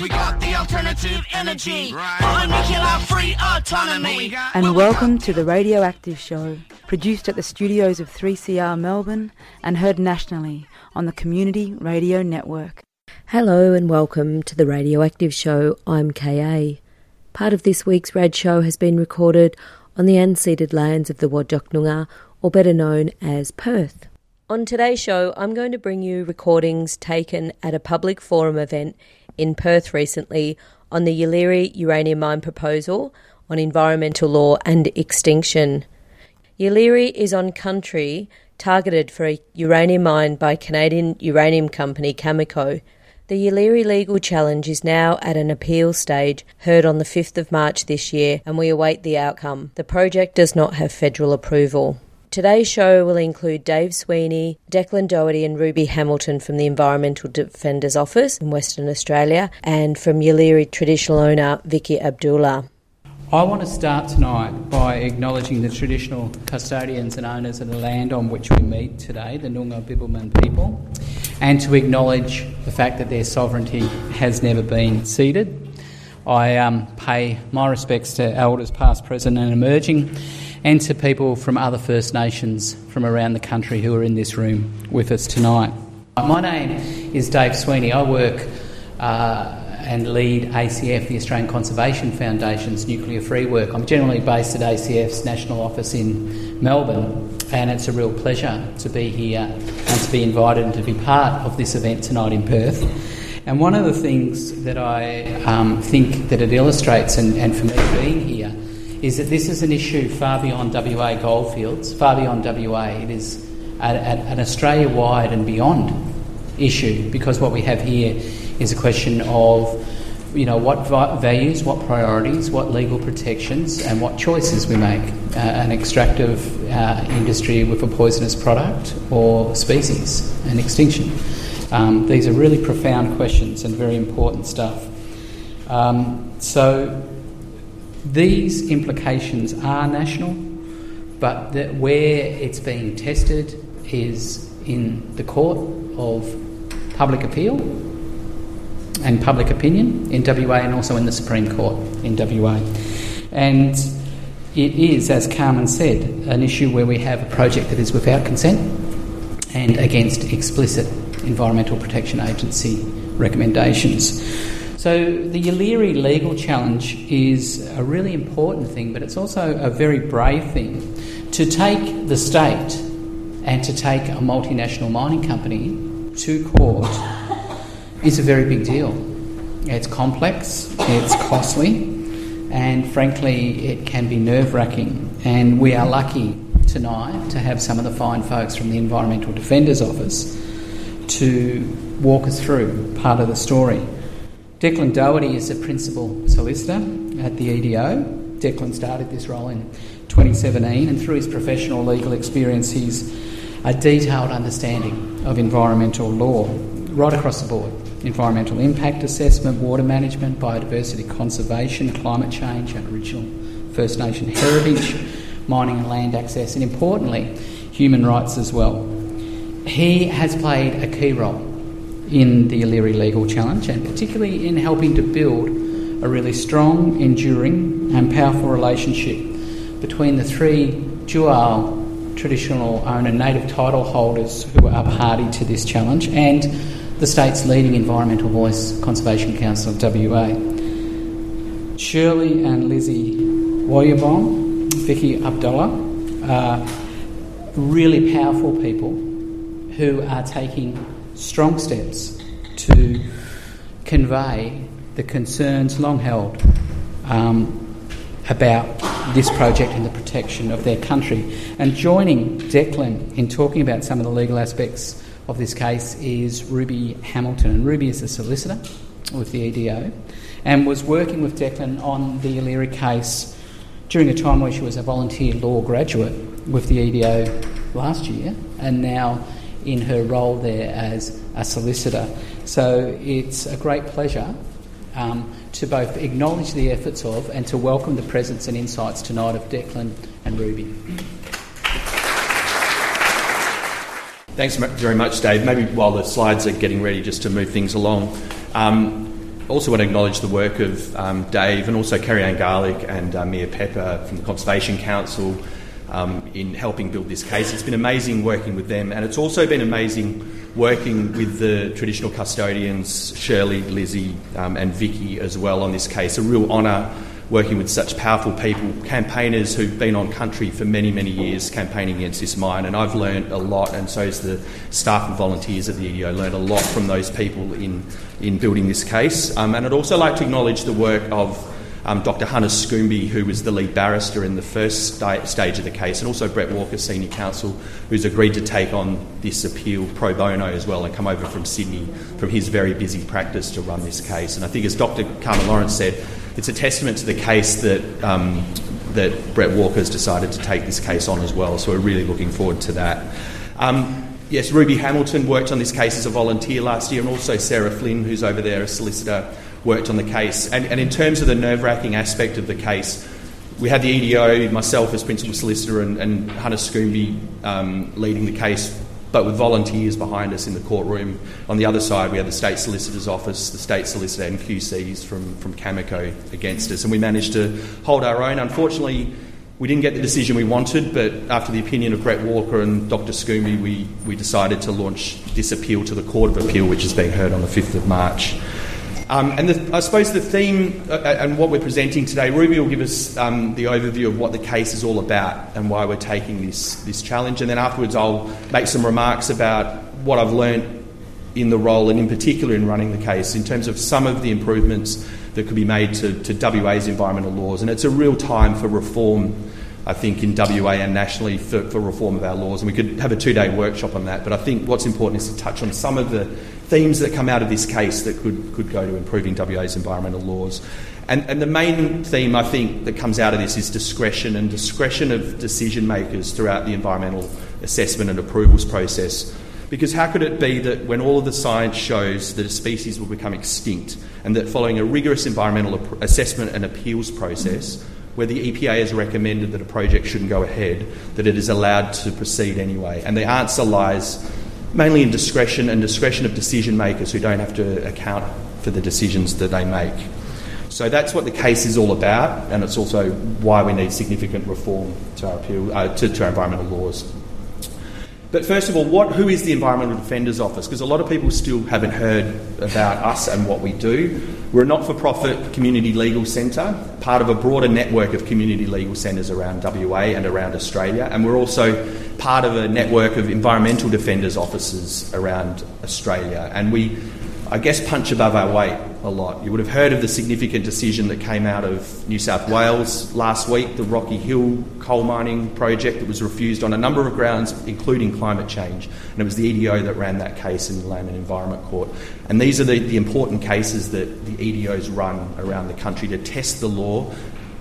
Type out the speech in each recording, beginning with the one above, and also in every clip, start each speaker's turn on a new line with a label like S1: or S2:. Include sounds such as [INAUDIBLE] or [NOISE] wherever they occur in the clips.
S1: we got the alternative energy. Right. Free autonomy.
S2: And welcome to the Radioactive Show, produced at the studios of 3CR Melbourne and heard nationally on the Community Radio Network.
S3: Hello and welcome to the Radioactive Show. I'm KA. Part of this week's Rad Show has been recorded on the unceded lands of the Whadjuk Noongar, or better known as Perth. On today's show, I'm going to bring you recordings taken at a public forum event in Perth recently on the Yeelirrie uranium mine proposal on environmental law and extinction. Yeelirrie is on country targeted for a uranium mine by Canadian uranium company Cameco. The Yeelirrie legal challenge is now at an appeal stage, heard on the 5th of March this year, and we await the outcome. The project does not have federal approval. Today's show will include Dave Sweeney, Declan Doherty, and Ruby Hamilton from the Environmental Defenders Office in Western Australia, and from Yeelirrie traditional owner Vicky Abdullah.
S4: I want to start tonight by acknowledging the traditional custodians and owners of the land on which we meet today, the Noongar Bibbulmun people, and to acknowledge the fact that their sovereignty has never been ceded. I um, pay my respects to elders past, present, and emerging and to people from other First Nations from around the country who are in this room with us tonight. My name is Dave Sweeney. I work uh, and lead ACF, the Australian Conservation Foundation's nuclear free work. I'm generally based at ACF's national office in Melbourne, and it's a real pleasure to be here and to be invited and to be part of this event tonight in Perth. And one of the things that I um, think that it illustrates, and, and for me being here, is that this is an issue far beyond WA goldfields, far beyond WA. It is an Australia wide and beyond issue because what we have here is a question of you know what values, what priorities, what legal protections, and what choices we make. Uh, an extractive uh, industry with a poisonous product or species and extinction. Um, these are really profound questions and very important stuff. Um, so these implications are national, but the, where it's being tested is in the court of public appeal and public opinion in WA and also in the Supreme Court in WA. And it is, as Carmen said, an issue where we have a project that is without consent and against explicit Environmental Protection Agency recommendations. So the Yeelirrie legal challenge is a really important thing, but it's also a very brave thing. To take the state and to take a multinational mining company to court [LAUGHS] is a very big deal. It's complex, it's costly, and frankly, it can be nerve wracking. And we are lucky tonight to have some of the fine folks from the Environmental Defenders Office to walk us through part of the story. Declan Doherty is a principal solicitor at the EDO. Declan started this role in 2017, and through his professional legal experience, he's a detailed understanding of environmental law right across the board environmental impact assessment, water management, biodiversity conservation, climate change, Aboriginal First Nation heritage, mining and land access, and importantly, human rights as well. He has played a key role in the Yeelirrie legal challenge, and particularly in helping to build a really strong, enduring, and powerful relationship between the three Tjiwarl traditional owner native title holders who are party to this challenge and the state's leading environmental voice, Conservation Council of WA. Shirley and Lizzie Wonyabong, Vicky Abdullah are really powerful people who are taking strong steps to convey the concerns long held um, about this project and the protection of their country. And joining Declan in talking about some of the legal aspects of this case is Ruby Hamilton. And Ruby is a solicitor with the EDO and was working with Declan on the Yeelirrie case during a time where she was a volunteer law graduate with the EDO last year and now in her role there as a solicitor. So it's a great pleasure um, to both acknowledge the efforts of and to welcome the presence and insights tonight of Declan and Ruby.
S5: Thanks very much, Dave. Maybe while the slides are getting ready, just to move things along. Um, also want to acknowledge the work of um, Dave and also Kerry Ann Garlick and uh, Mia Pepper from the Conservation Council um, in helping build this case. It's been amazing working with them, and it's also been amazing working with the traditional custodians, Shirley, Lizzie, um, and Vicky as well on this case. A real honour working with such powerful people, campaigners who've been on country for many, many years campaigning against this mine. And I've learned a lot, and so has the staff and volunteers of the EDO, learned a lot from those people in, in building this case. Um, and I'd also like to acknowledge the work of um, Dr. Hunter Scoombie, who was the lead barrister in the first sta- stage of the case, and also Brett Walker, senior counsel, who's agreed to take on this appeal pro bono as well and come over from Sydney from his very busy practice to run this case. And I think, as Dr. Carmen Lawrence said, it's a testament to the case that. Um, that Brett Walker has decided to take this case on as well, so we're really looking forward to that. Um, yes, Ruby Hamilton worked on this case as a volunteer last year, and also Sarah Flynn, who's over there, a solicitor, worked on the case. And, and in terms of the nerve wracking aspect of the case, we had the EDO, myself as principal solicitor, and, and Hunter Scoombie um, leading the case, but with volunteers behind us in the courtroom. On the other side, we had the State Solicitor's Office, the State Solicitor, and QCs from, from Cameco against us, and we managed to hold our own. Unfortunately, we didn't get the decision we wanted, but after the opinion of Brett Walker and Dr. Scoombie, we, we decided to launch this appeal to the Court of Appeal, which is being heard on the 5th of March. Um, and the, I suppose the theme uh, and what we're presenting today, Ruby will give us um, the overview of what the case is all about and why we're taking this, this challenge. And then afterwards, I'll make some remarks about what I've learnt in the role and, in particular, in running the case in terms of some of the improvements that could be made to, to WA's environmental laws. And it's a real time for reform I think, in WA and nationally for, for, reform of our laws. And we could have a two day workshop on that. But I think what's important is to touch on some of the themes that come out of this case that could, could go to improving WA's environmental laws. And, and the main theme, I think, that comes out of this is discretion and discretion of decision makers throughout the environmental assessment and approvals process. Because how could it be that when all of the science shows that a species will become extinct and that following a rigorous environmental assessment and appeals process, where the EPA has recommended that a project shouldn't go ahead, that it is allowed to proceed anyway. And the answer lies mainly in discretion and discretion of decision makers who don't have to account for the decisions that they make. So that's what the case is all about, and it's also why we need significant reform to our, appeal, uh, to, to our environmental laws. But first of all, what, who is the Environmental Defenders Office? Because a lot of people still haven't heard about us and what we do. We're a not for profit community legal centre, part of a broader network of community legal centres around WA and around Australia, and we're also part of a network of environmental defenders offices around Australia. And we I guess, punch above our weight a lot. You would have heard of the significant decision that came out of New South Wales last week, the Rocky Hill coal mining project that was refused on a number of grounds, including climate change. And it was the EDO that ran that case in the Land and Environment Court. And these are the, the important cases that the EDOs run around the country to test the law,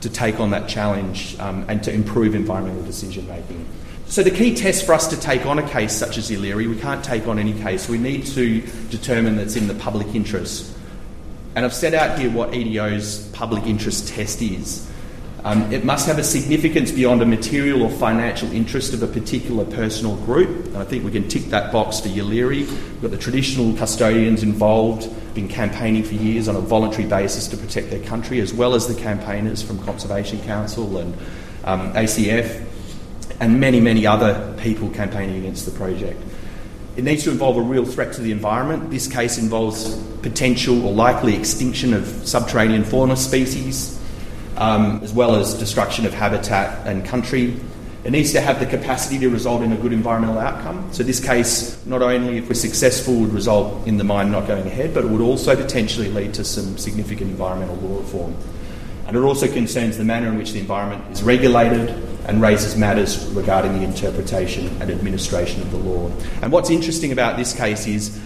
S5: to take on that challenge, um, and to improve environmental decision making. So, the key test for us to take on a case such as Yeelirrie, we can't take on any case. We need to determine that it's in the public interest. And I've set out here what EDO's public interest test is. Um, it must have a significance beyond a material or financial interest of a particular personal group. And I think we can tick that box for Yeelirrie. We've got the traditional custodians involved, been campaigning for years on a voluntary basis to protect their country, as well as the campaigners from Conservation Council and um, ACF and many, many other people campaigning against the project. It needs to involve a real threat to the environment. This case involves potential or likely extinction of subterranean fauna species, um, as well as destruction of habitat and country. It needs to have the capacity to result in a good environmental outcome. So, this case, not only if we're successful, would result in the mine not going ahead, but it would also potentially lead to some significant environmental law reform. And it also concerns the manner in which the environment is regulated and raises matters regarding the interpretation and administration of the law. And what's interesting about this case is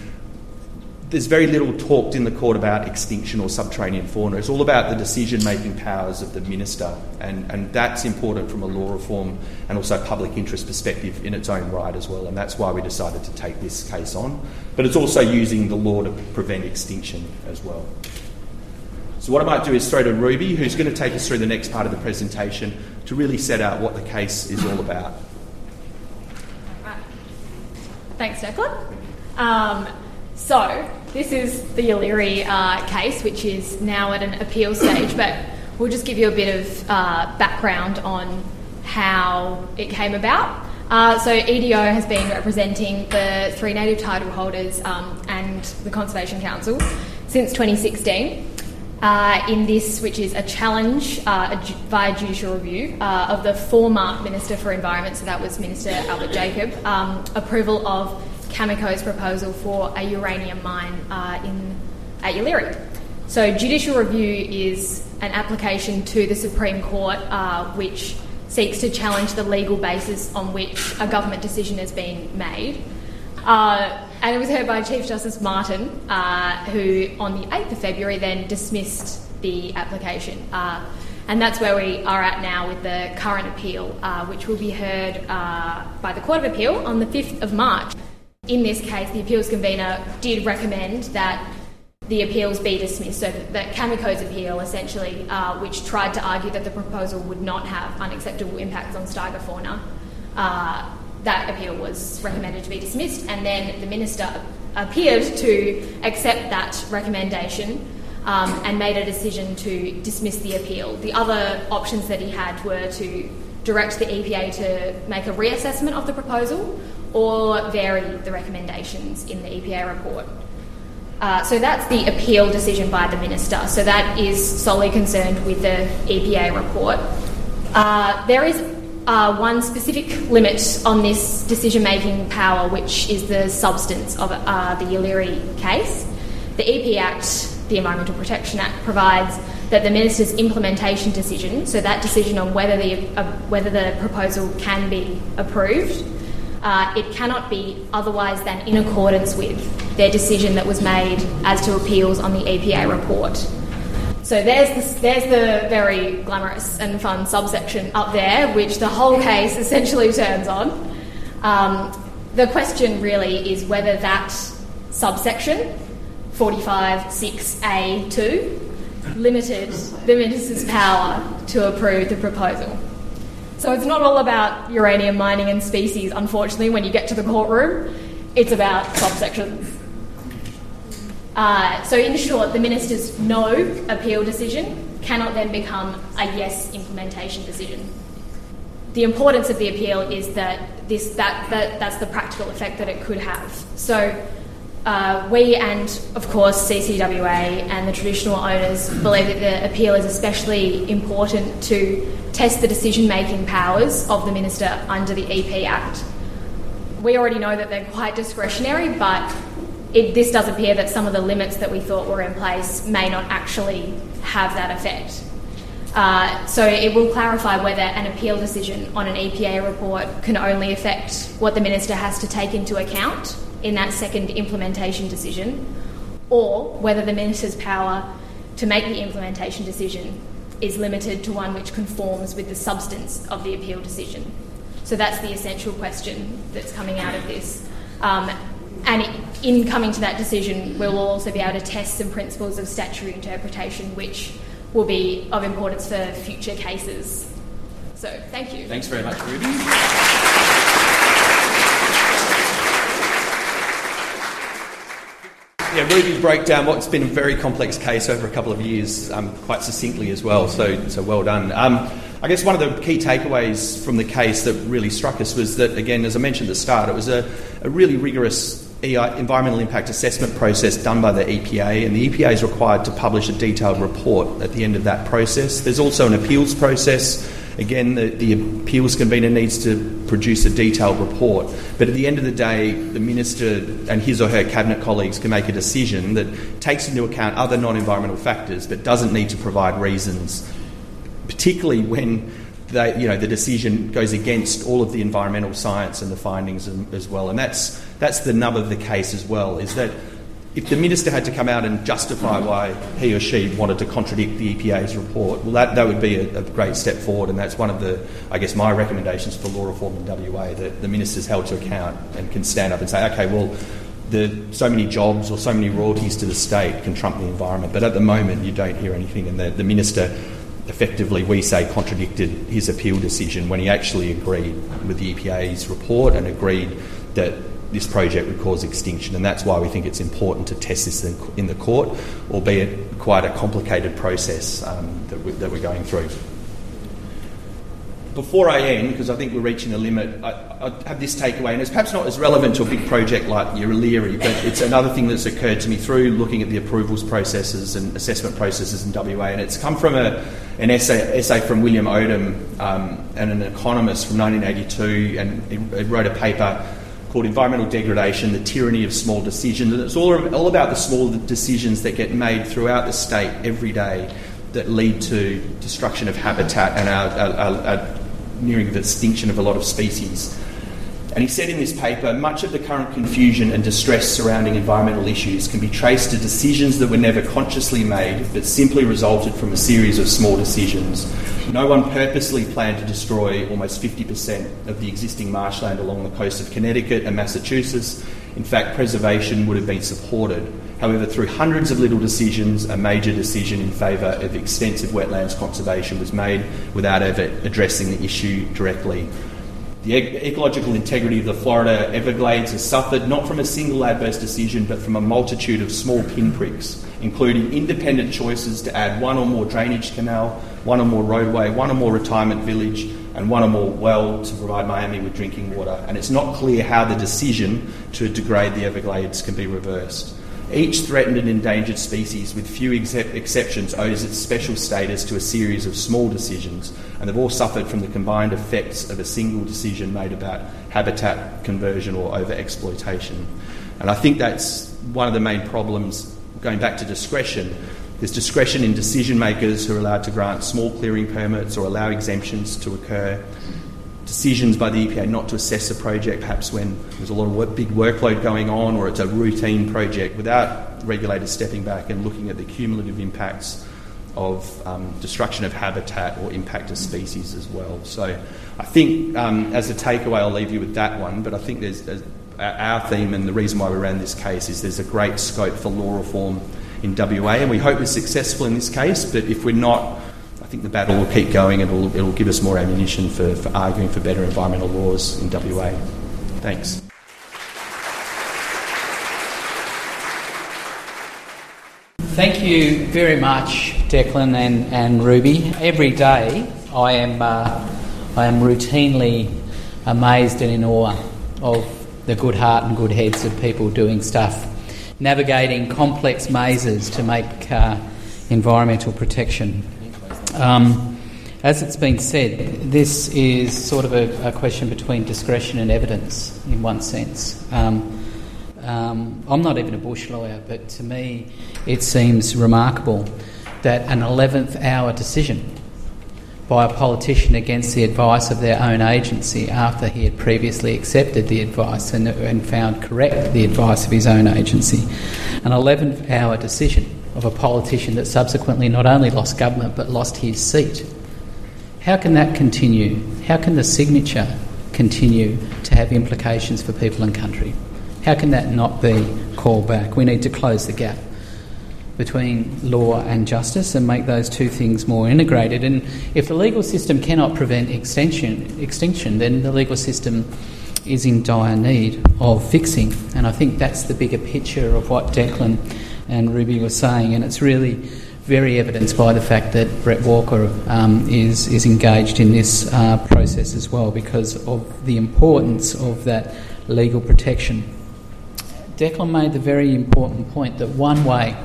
S5: there's very little talked in the court about extinction or subterranean fauna. It's all about the decision making powers of the minister, and, and that's important from a law reform and also public interest perspective in its own right as well. And that's why we decided to take this case on. But it's also using the law to prevent extinction as well. So, what I might do is throw to Ruby, who's going to take us through the next part of the presentation to really set out what the case is all about.
S6: Thanks, Declan. Um, so, this is the Yeelirrie uh, case, which is now at an appeal stage, but we'll just give you a bit of uh, background on how it came about. Uh, so EDO has been representing the three native title holders um, and the Conservation Council since 2016. Uh, in this, which is a challenge uh, via judicial review uh, of the former Minister for Environment, so that was Minister Albert Jacob, um, approval of Cameco's proposal for a uranium mine uh, in at Yeelirrie. So, judicial review is an application to the Supreme Court uh, which seeks to challenge the legal basis on which a government decision has been made. Uh, and it was heard by Chief Justice Martin, uh, who on the 8th of February then dismissed the application. Uh, and that's where we are at now with the current appeal, uh, which will be heard uh, by the Court of Appeal on the 5th of March. In this case, the appeals convener did recommend that the appeals be dismissed, so that Cameco's appeal, essentially, uh, which tried to argue that the proposal would not have unacceptable impacts on stygofauna, uh, that appeal was recommended to be dismissed, and then the minister appeared to accept that recommendation um, and made a decision to dismiss the appeal. The other options that he had were to direct the EPA to make a reassessment of the proposal or vary the recommendations in the EPA report. Uh, so that's the appeal decision by the minister. So that is solely concerned with the EPA report. Uh, there is uh, one specific limit on this decision making power, which is the substance of uh, the Yeelirrie case. The EP Act, the Environmental Protection Act, provides that the minister's implementation decision, so that decision on whether the, uh, whether the proposal can be approved, uh, it cannot be otherwise than in accordance with their decision that was made as to appeals on the EPA report. So there's the, there's the very glamorous and fun subsection up there, which the whole case essentially turns on. Um, the question really is whether that subsection, 45.6a2, limited the minister's power to approve the proposal. So it's not all about uranium mining and species, unfortunately, when you get to the courtroom. It's about subsections. Uh, so, in short, the minister's no appeal decision cannot then become a yes implementation decision. The importance of the appeal is that this that, that that's the practical effect that it could have. So, uh, we and of course CCWA and the traditional owners believe that the appeal is especially important to test the decision making powers of the minister under the EP Act. We already know that they're quite discretionary, but it, this does appear that some of the limits that we thought were in place may not actually have that effect. Uh, so it will clarify whether an appeal decision on an EPA report can only affect what the minister has to take into account in that second implementation decision, or whether the minister's power to make the implementation decision is limited to one which conforms with the substance of the appeal decision. So that's the essential question that's coming out of this. Um, and in coming to that decision, we will also be able to test some principles of statutory interpretation, which will be of importance for future cases. So, thank you.
S5: Thanks very much, Ruby. Yeah, Ruby broke down what's been a very complex case over a couple of years um, quite succinctly as well, so, so well done. Um, I guess one of the key takeaways from the case that really struck us was that, again, as I mentioned at the start, it was a, a really rigorous environmental impact assessment process done by the EPA, and the EPA is required to publish a detailed report at the end of that process. There's also an appeals process. Again, the, the appeals convener needs to produce a detailed report, but at the end of the day, the minister and his or her cabinet colleagues can make a decision that takes into account other non environmental factors but doesn't need to provide reasons, particularly when they, you know, the decision goes against all of the environmental science and the findings as well. And that's, that's the nub of the case as well, is that if the minister had to come out and justify why he or she wanted to contradict the EPA's report, well, that, that would be a, a, great step forward, and that's one of the, I guess, my recommendations for law reform in WA that the minister's held to account and can stand up and say, okay, well, the, so many jobs or so many royalties to the state can trump the environment, but at the moment you don't hear anything, and the, the minister effectively, we say, contradicted his appeal decision when he actually agreed with the EPA's report and agreed that this project would cause extinction, and that's why we think it's important to test this in, the court, albeit quite a complicated process um, that, we, that we're going through. Before I end, because I think we're reaching a limit, I, have this takeaway, and it's perhaps not as relevant to a big project like Yeelirrie, but it's another thing that's occurred to me through looking at the approvals processes and assessment processes in WA, and it's come from a, an essay, essay from William Odum, um, and an economist from 1982, and he wrote a paper called Environmental Degradation, the Tyranny of Small Decisions, and it's all, all about the small decisions that get made throughout the state every day that lead to destruction of habitat and our, our, our, our nearing the extinction of a lot of species. And he said in this paper much of the current confusion and distress surrounding environmental issues can be traced to decisions that were never consciously made but simply resulted from a series of small decisions. No one purposely planned to destroy almost 50% of the existing marshland along the coast of Connecticut and Massachusetts. In fact, preservation would have been supported. However, through hundreds of little decisions, a major decision in favour of extensive wetlands conservation was made without ever addressing the issue directly. The ecological integrity of the Florida Everglades has suffered not from a single adverse decision but from a multitude of small pinpricks, including independent choices to add one or more drainage canal, one or more roadway, one or more retirement village, and one or more well to provide Miami with drinking water. And it's not clear how the decision to degrade the Everglades can be reversed. Each threatened and endangered species, with few exceptions, owes its special status to a series of small decisions, and they've all suffered from the combined effects of a single decision made about habitat conversion or over exploitation. And I think that's one of the main problems going back to discretion. There's discretion in decision makers who are allowed to grant small clearing permits or allow exemptions to occur decisions by the EPA not to assess a project, perhaps when there's a lot of work, big workload going on or it's a routine project, without regulators stepping back and looking at the cumulative impacts of um, destruction of habitat or impact of species as well. So I think um, as a takeaway, I'll leave you with that one, but I think there's, there's our theme and the reason why we ran this case is there's a great scope for law reform in WA, and we hope we're successful in this case, but if we're not, think the battle will keep going and it'll, it'll give us more ammunition for, for arguing for better environmental laws in WA. Thanks.
S4: Thank you very much, Declan and, and Ruby. Every day I am, uh, I am routinely amazed and in awe of the good heart and good heads of people doing stuff, navigating complex mazes to make uh, environmental protection um, as it's been said, this is sort of a, a, question between discretion and evidence in one sense. Um, um, I'm not even a bush lawyer, but to me it seems remarkable that an 11th hour decision by a politician against the advice of their own agency after he had previously accepted the advice and, and found correct the advice of his own agency. An 11th hour decision of a politician that subsequently not only lost government but lost his seat. How can that continue? How can the signature continue to have implications for people and country? How can that not be called back? We need to close the gap between law and justice and make those two things more integrated. And if the legal system cannot prevent extinction, extinction then the legal system is in dire need of fixing. And I think that's the bigger picture of what Declan and Ruby was saying, and it's really very evidenced by the fact that Brett Walker um, is, is engaged in this uh, process as well because of the importance of that legal protection. Declan made the very important point that one way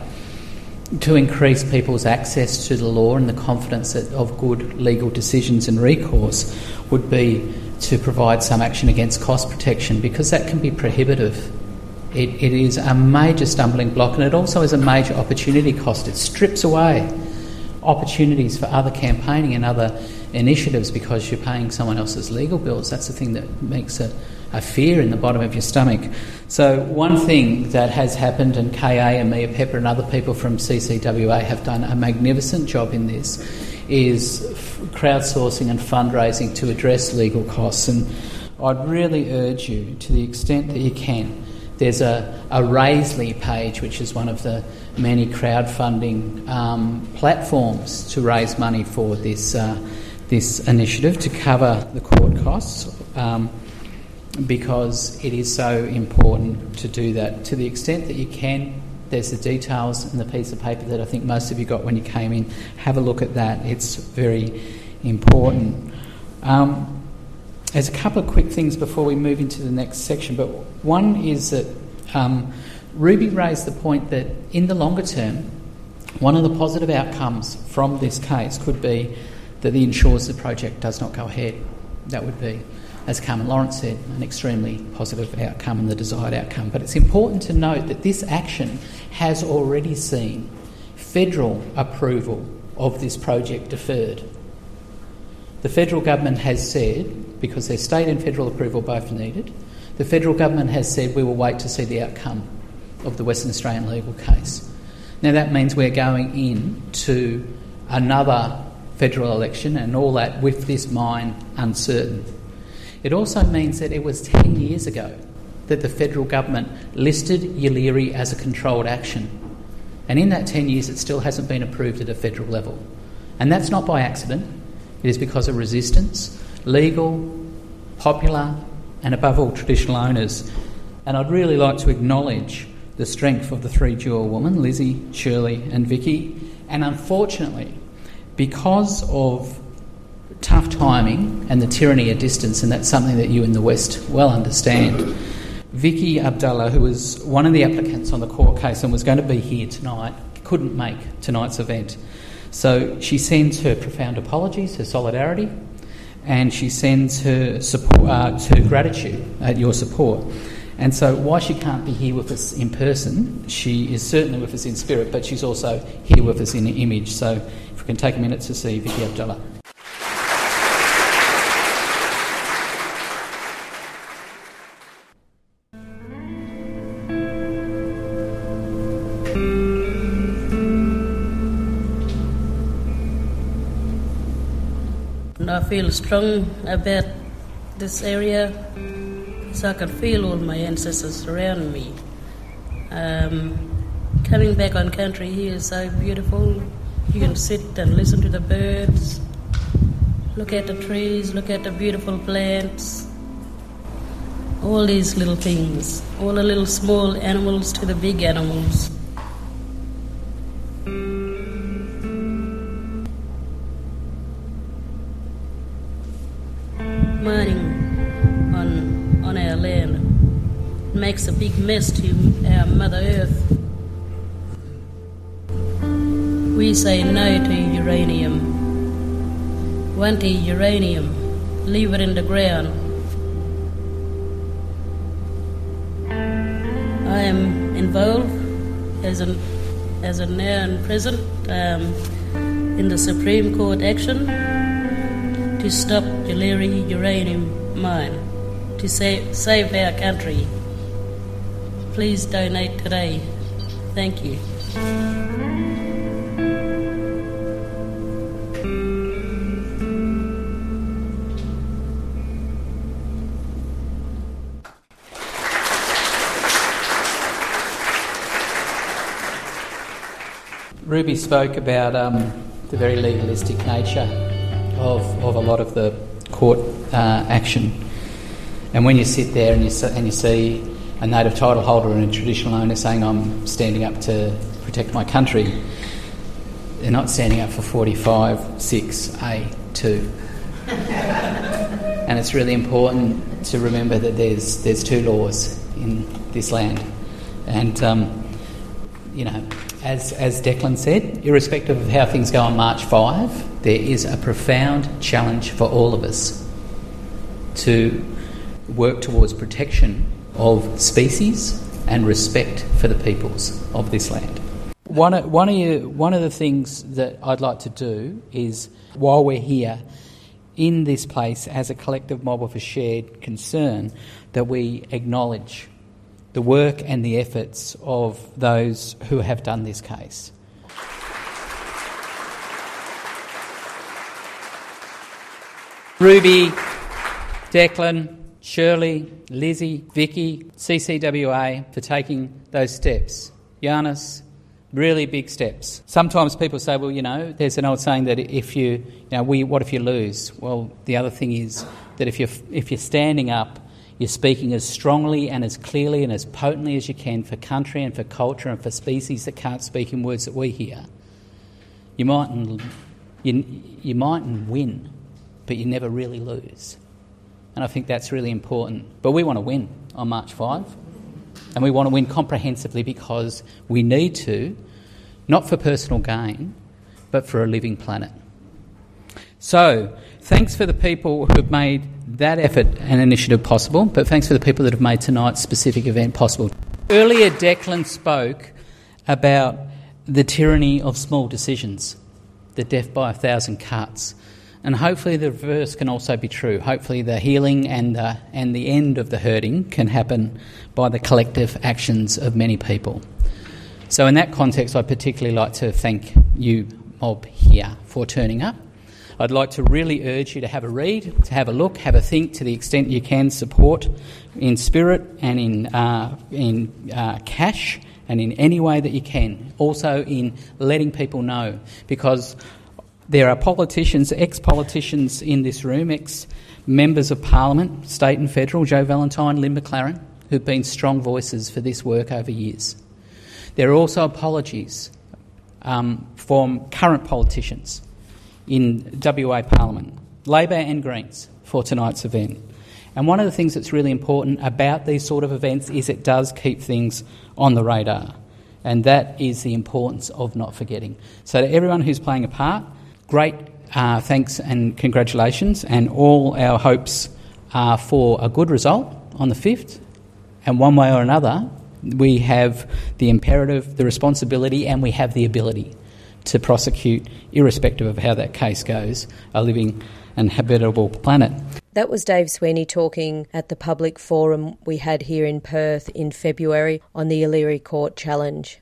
S4: to increase people's access to the law and the confidence of good legal decisions and recourse would be to provide some action against cost protection because that can be prohibitive it, it is a major stumbling block and it also is a major opportunity cost. It strips away opportunities for other campaigning and other initiatives because you're paying someone else's legal bills. That's the thing that makes a, a fear in the bottom of your stomach. So, one thing that has happened, and KA and Mia Pepper and other people from CCWA have done a magnificent job in this, is crowdsourcing and fundraising to address legal costs. And I'd really urge you, to the extent that you can, there's a, a Raisely page, which is one of the many crowdfunding um, platforms to raise money for this, uh, this initiative to cover the court costs. Um, because it is so important to do that to the extent that you can. There's the details in the piece of paper that I think most of you got when you came in. Have a look at that, it's very important. Um, there's a couple of quick things before we move into the next section, but one is that um, Ruby raised the point that in the longer term, one of the positive outcomes from this case could be that the ensures the project does not go ahead. That would be as Carmen Lawrence said, an extremely positive outcome and the desired outcome. But it's important to note that this action has already seen federal approval of this project deferred. The federal government has said, because there's state and federal approval both needed, the federal government has said we will wait to see the outcome of the Western Australian legal case. Now that means we're going in to another federal election and all that with this mine uncertain. It also means that it was 10 years ago that the federal government listed Yeelirrie as a controlled action. And in that 10 years, it still hasn't been approved at a federal level. And that's not by accident, it is because of resistance, legal, popular, and above all, traditional owners. And I'd really like to acknowledge the strength of the three Tjiwarl women, Lizzie, Shirley, and Vicky. And unfortunately, because of tough timing and the tyranny of distance, and that's something that you in the West well understand. Vicky Abdullah, who was one of the applicants on the court case and was going to be here tonight, couldn't make tonight's event. So she sends her profound apologies, her solidarity, and she sends her support, uh, gratitude at your support. And so, while she can't be here with us in person, she is certainly with us in spirit, but she's also here with us in image. So, if we can take a minute to see Vicky Abdullah.
S7: Feel strong about this area, so I can feel all my ancestors around me. Um, coming back on country here is so beautiful. You can sit and listen to the birds, look at the trees, look at the beautiful plants, all these little things, all the little small animals to the big animals. Makes a big mess to our Mother Earth. We say no to uranium. Want the uranium, leave it in the ground. I am involved as an as a now in present um, in the Supreme Court action to stop the Yeelirrie uranium mine, to save, save our country. Please donate today. Thank you.
S4: Ruby spoke about um, the very legalistic nature of, of a lot of the court uh, action. And when you sit there and you, and you see a native title holder and a traditional owner saying, I'm standing up to protect my country, they're not standing up for 45 6A2. and it's really important to remember that there's, there's two laws in this land. And, um, you know, as, as Declan said, irrespective of how things go on March 5, there is a profound challenge for all of us to work towards protection of species and respect for the peoples of this land. One of, one, of you, one of the things that I'd like to do is, while we're here in this place as a collective mob of a shared concern, that we acknowledge the work and the efforts of those who have done this case. Ruby, Declan, Shirley, Lizzie, Vicky, CCWA for taking those steps. Giannis, really big steps. Sometimes people say, well, you know, there's an old saying that if you, you know, we, what if you lose? Well, the other thing is that if you're, if you're standing up you're speaking as strongly and as clearly and as potently as you can for country and for culture and for species that can't speak in words that we hear. You mightn't, you, you mightn't win, but you never really lose. And I think that's really important. But we want to win on March 5. And we want to win comprehensively because we need to, not for personal gain, but for a living planet. So, thanks for the people who've made that effort and initiative possible, but thanks for the people that have made tonight's specific event possible. Earlier, Declan spoke about the tyranny of small decisions, the death by a thousand cuts. And hopefully, the reverse can also be true. Hopefully, the healing and the, and the end of the hurting can happen by the collective actions of many people. So, in that context, I'd particularly like to thank you, mob, here for turning up. I'd like to really urge you to have a read, to have a look, have a think to the extent you can support in spirit and in, uh, in uh, cash and in any way that you can. Also, in letting people know, because there are politicians, ex politicians in this room, ex members of Parliament, state and federal, Jo Vallentine, Lynn MacLaren, who've been strong voices for this work over years. There are also apologies um, from current politicians in WA Parliament, Labor and Greens, for tonight's event. And one of the things that's really important about these sort of events is it does keep things on the radar. And that is the importance of not forgetting. So, to everyone who's playing a part, great uh, thanks and congratulations, and all our hopes are for a good result on the 5th. And one way or another, we have the imperative, the responsibility, and we have the ability to prosecute, irrespective of how that case goes, a living and habitable planet.
S3: That was Dave Sweeney talking at the public forum we had here in Perth in February on the Yeelirrie Court Challenge.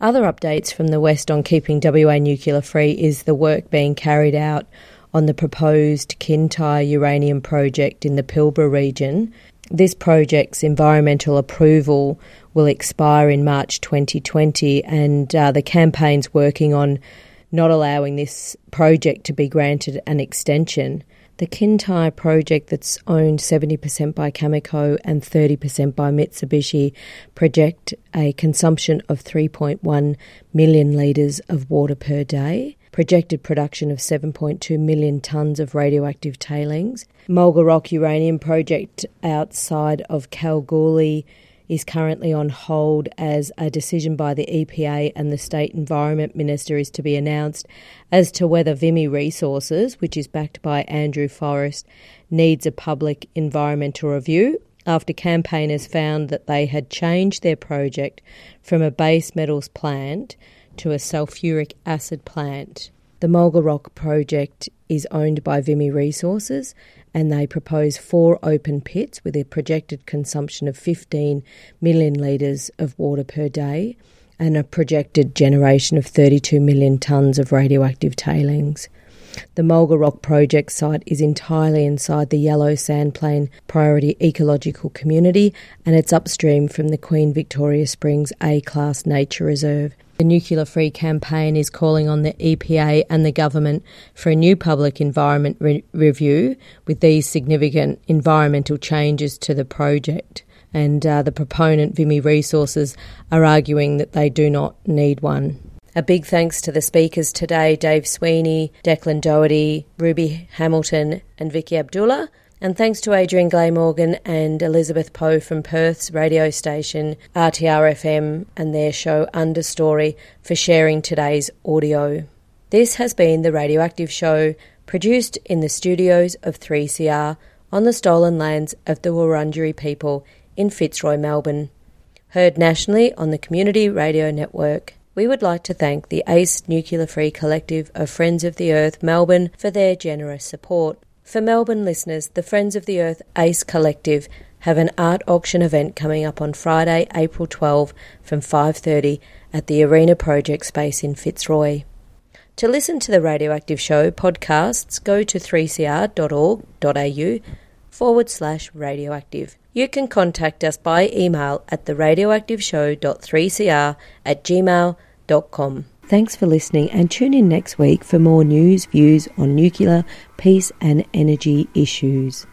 S3: Other updates from the West on keeping WA nuclear free is the work being carried out on the proposed Kintyre uranium project in the Pilbara region. This project's environmental approval will expire in March 2020, and uh, the campaign's working on not allowing this project to be granted an extension. The Kintyre project, that's owned 70% by Cameco and 30% by Mitsubishi, project a consumption of 3.1 million litres of water per day, projected production of 7.2 million tonnes of radioactive tailings. Mulga Rock Uranium Project outside of Kalgoorlie is currently on hold as a decision by the EPA and the State Environment Minister is to be announced as to whether Vimy Resources, which is backed by Andrew Forrest, needs a public environmental review after campaigners found that they had changed their project from a base metals plant to a sulfuric acid plant. The Mulga Rock project is owned by Vimy Resources and they propose four open pits with a projected consumption of 15 million litres of water per day and a projected generation of 32 million tonnes of radioactive tailings. The Mulga Rock project site is entirely inside the Yellow Sandplain Priority Ecological Community and it's upstream from the Queen Victoria Springs A Class Nature Reserve. The Nuclear Free campaign is calling on the EPA and the government for a new public environment re- review with these significant environmental changes to the project. And uh, the proponent, Vimy Resources, are arguing that they do not need one. A big thanks to the speakers today Dave Sweeney, Declan Doherty, Ruby Hamilton, and Vicky Abdullah. And thanks to Adrian Glamorgan and Elizabeth Poe from Perth's radio station RTRFM and their show Understory for sharing today's audio. This has been the Radioactive Show, produced in the studios of 3CR on the stolen lands of the Wurundjeri people in Fitzroy, Melbourne. Heard nationally on the Community Radio Network. We would like to thank the ACE Nuclear Free Collective of Friends of the Earth Melbourne for their generous support. For Melbourne listeners, the Friends of the Earth ACE Collective have an art auction event coming up on Friday, April 12 from 5:30 at the Arena Project space in Fitzroy. To listen to the Radioactive Show podcasts, go to 3cr.org.au forward slash radioactive. You can contact us by email at theradioactiveshow.3cr at gmail.com. Thanks for listening and tune in next week for more news, views on nuclear, peace and energy issues.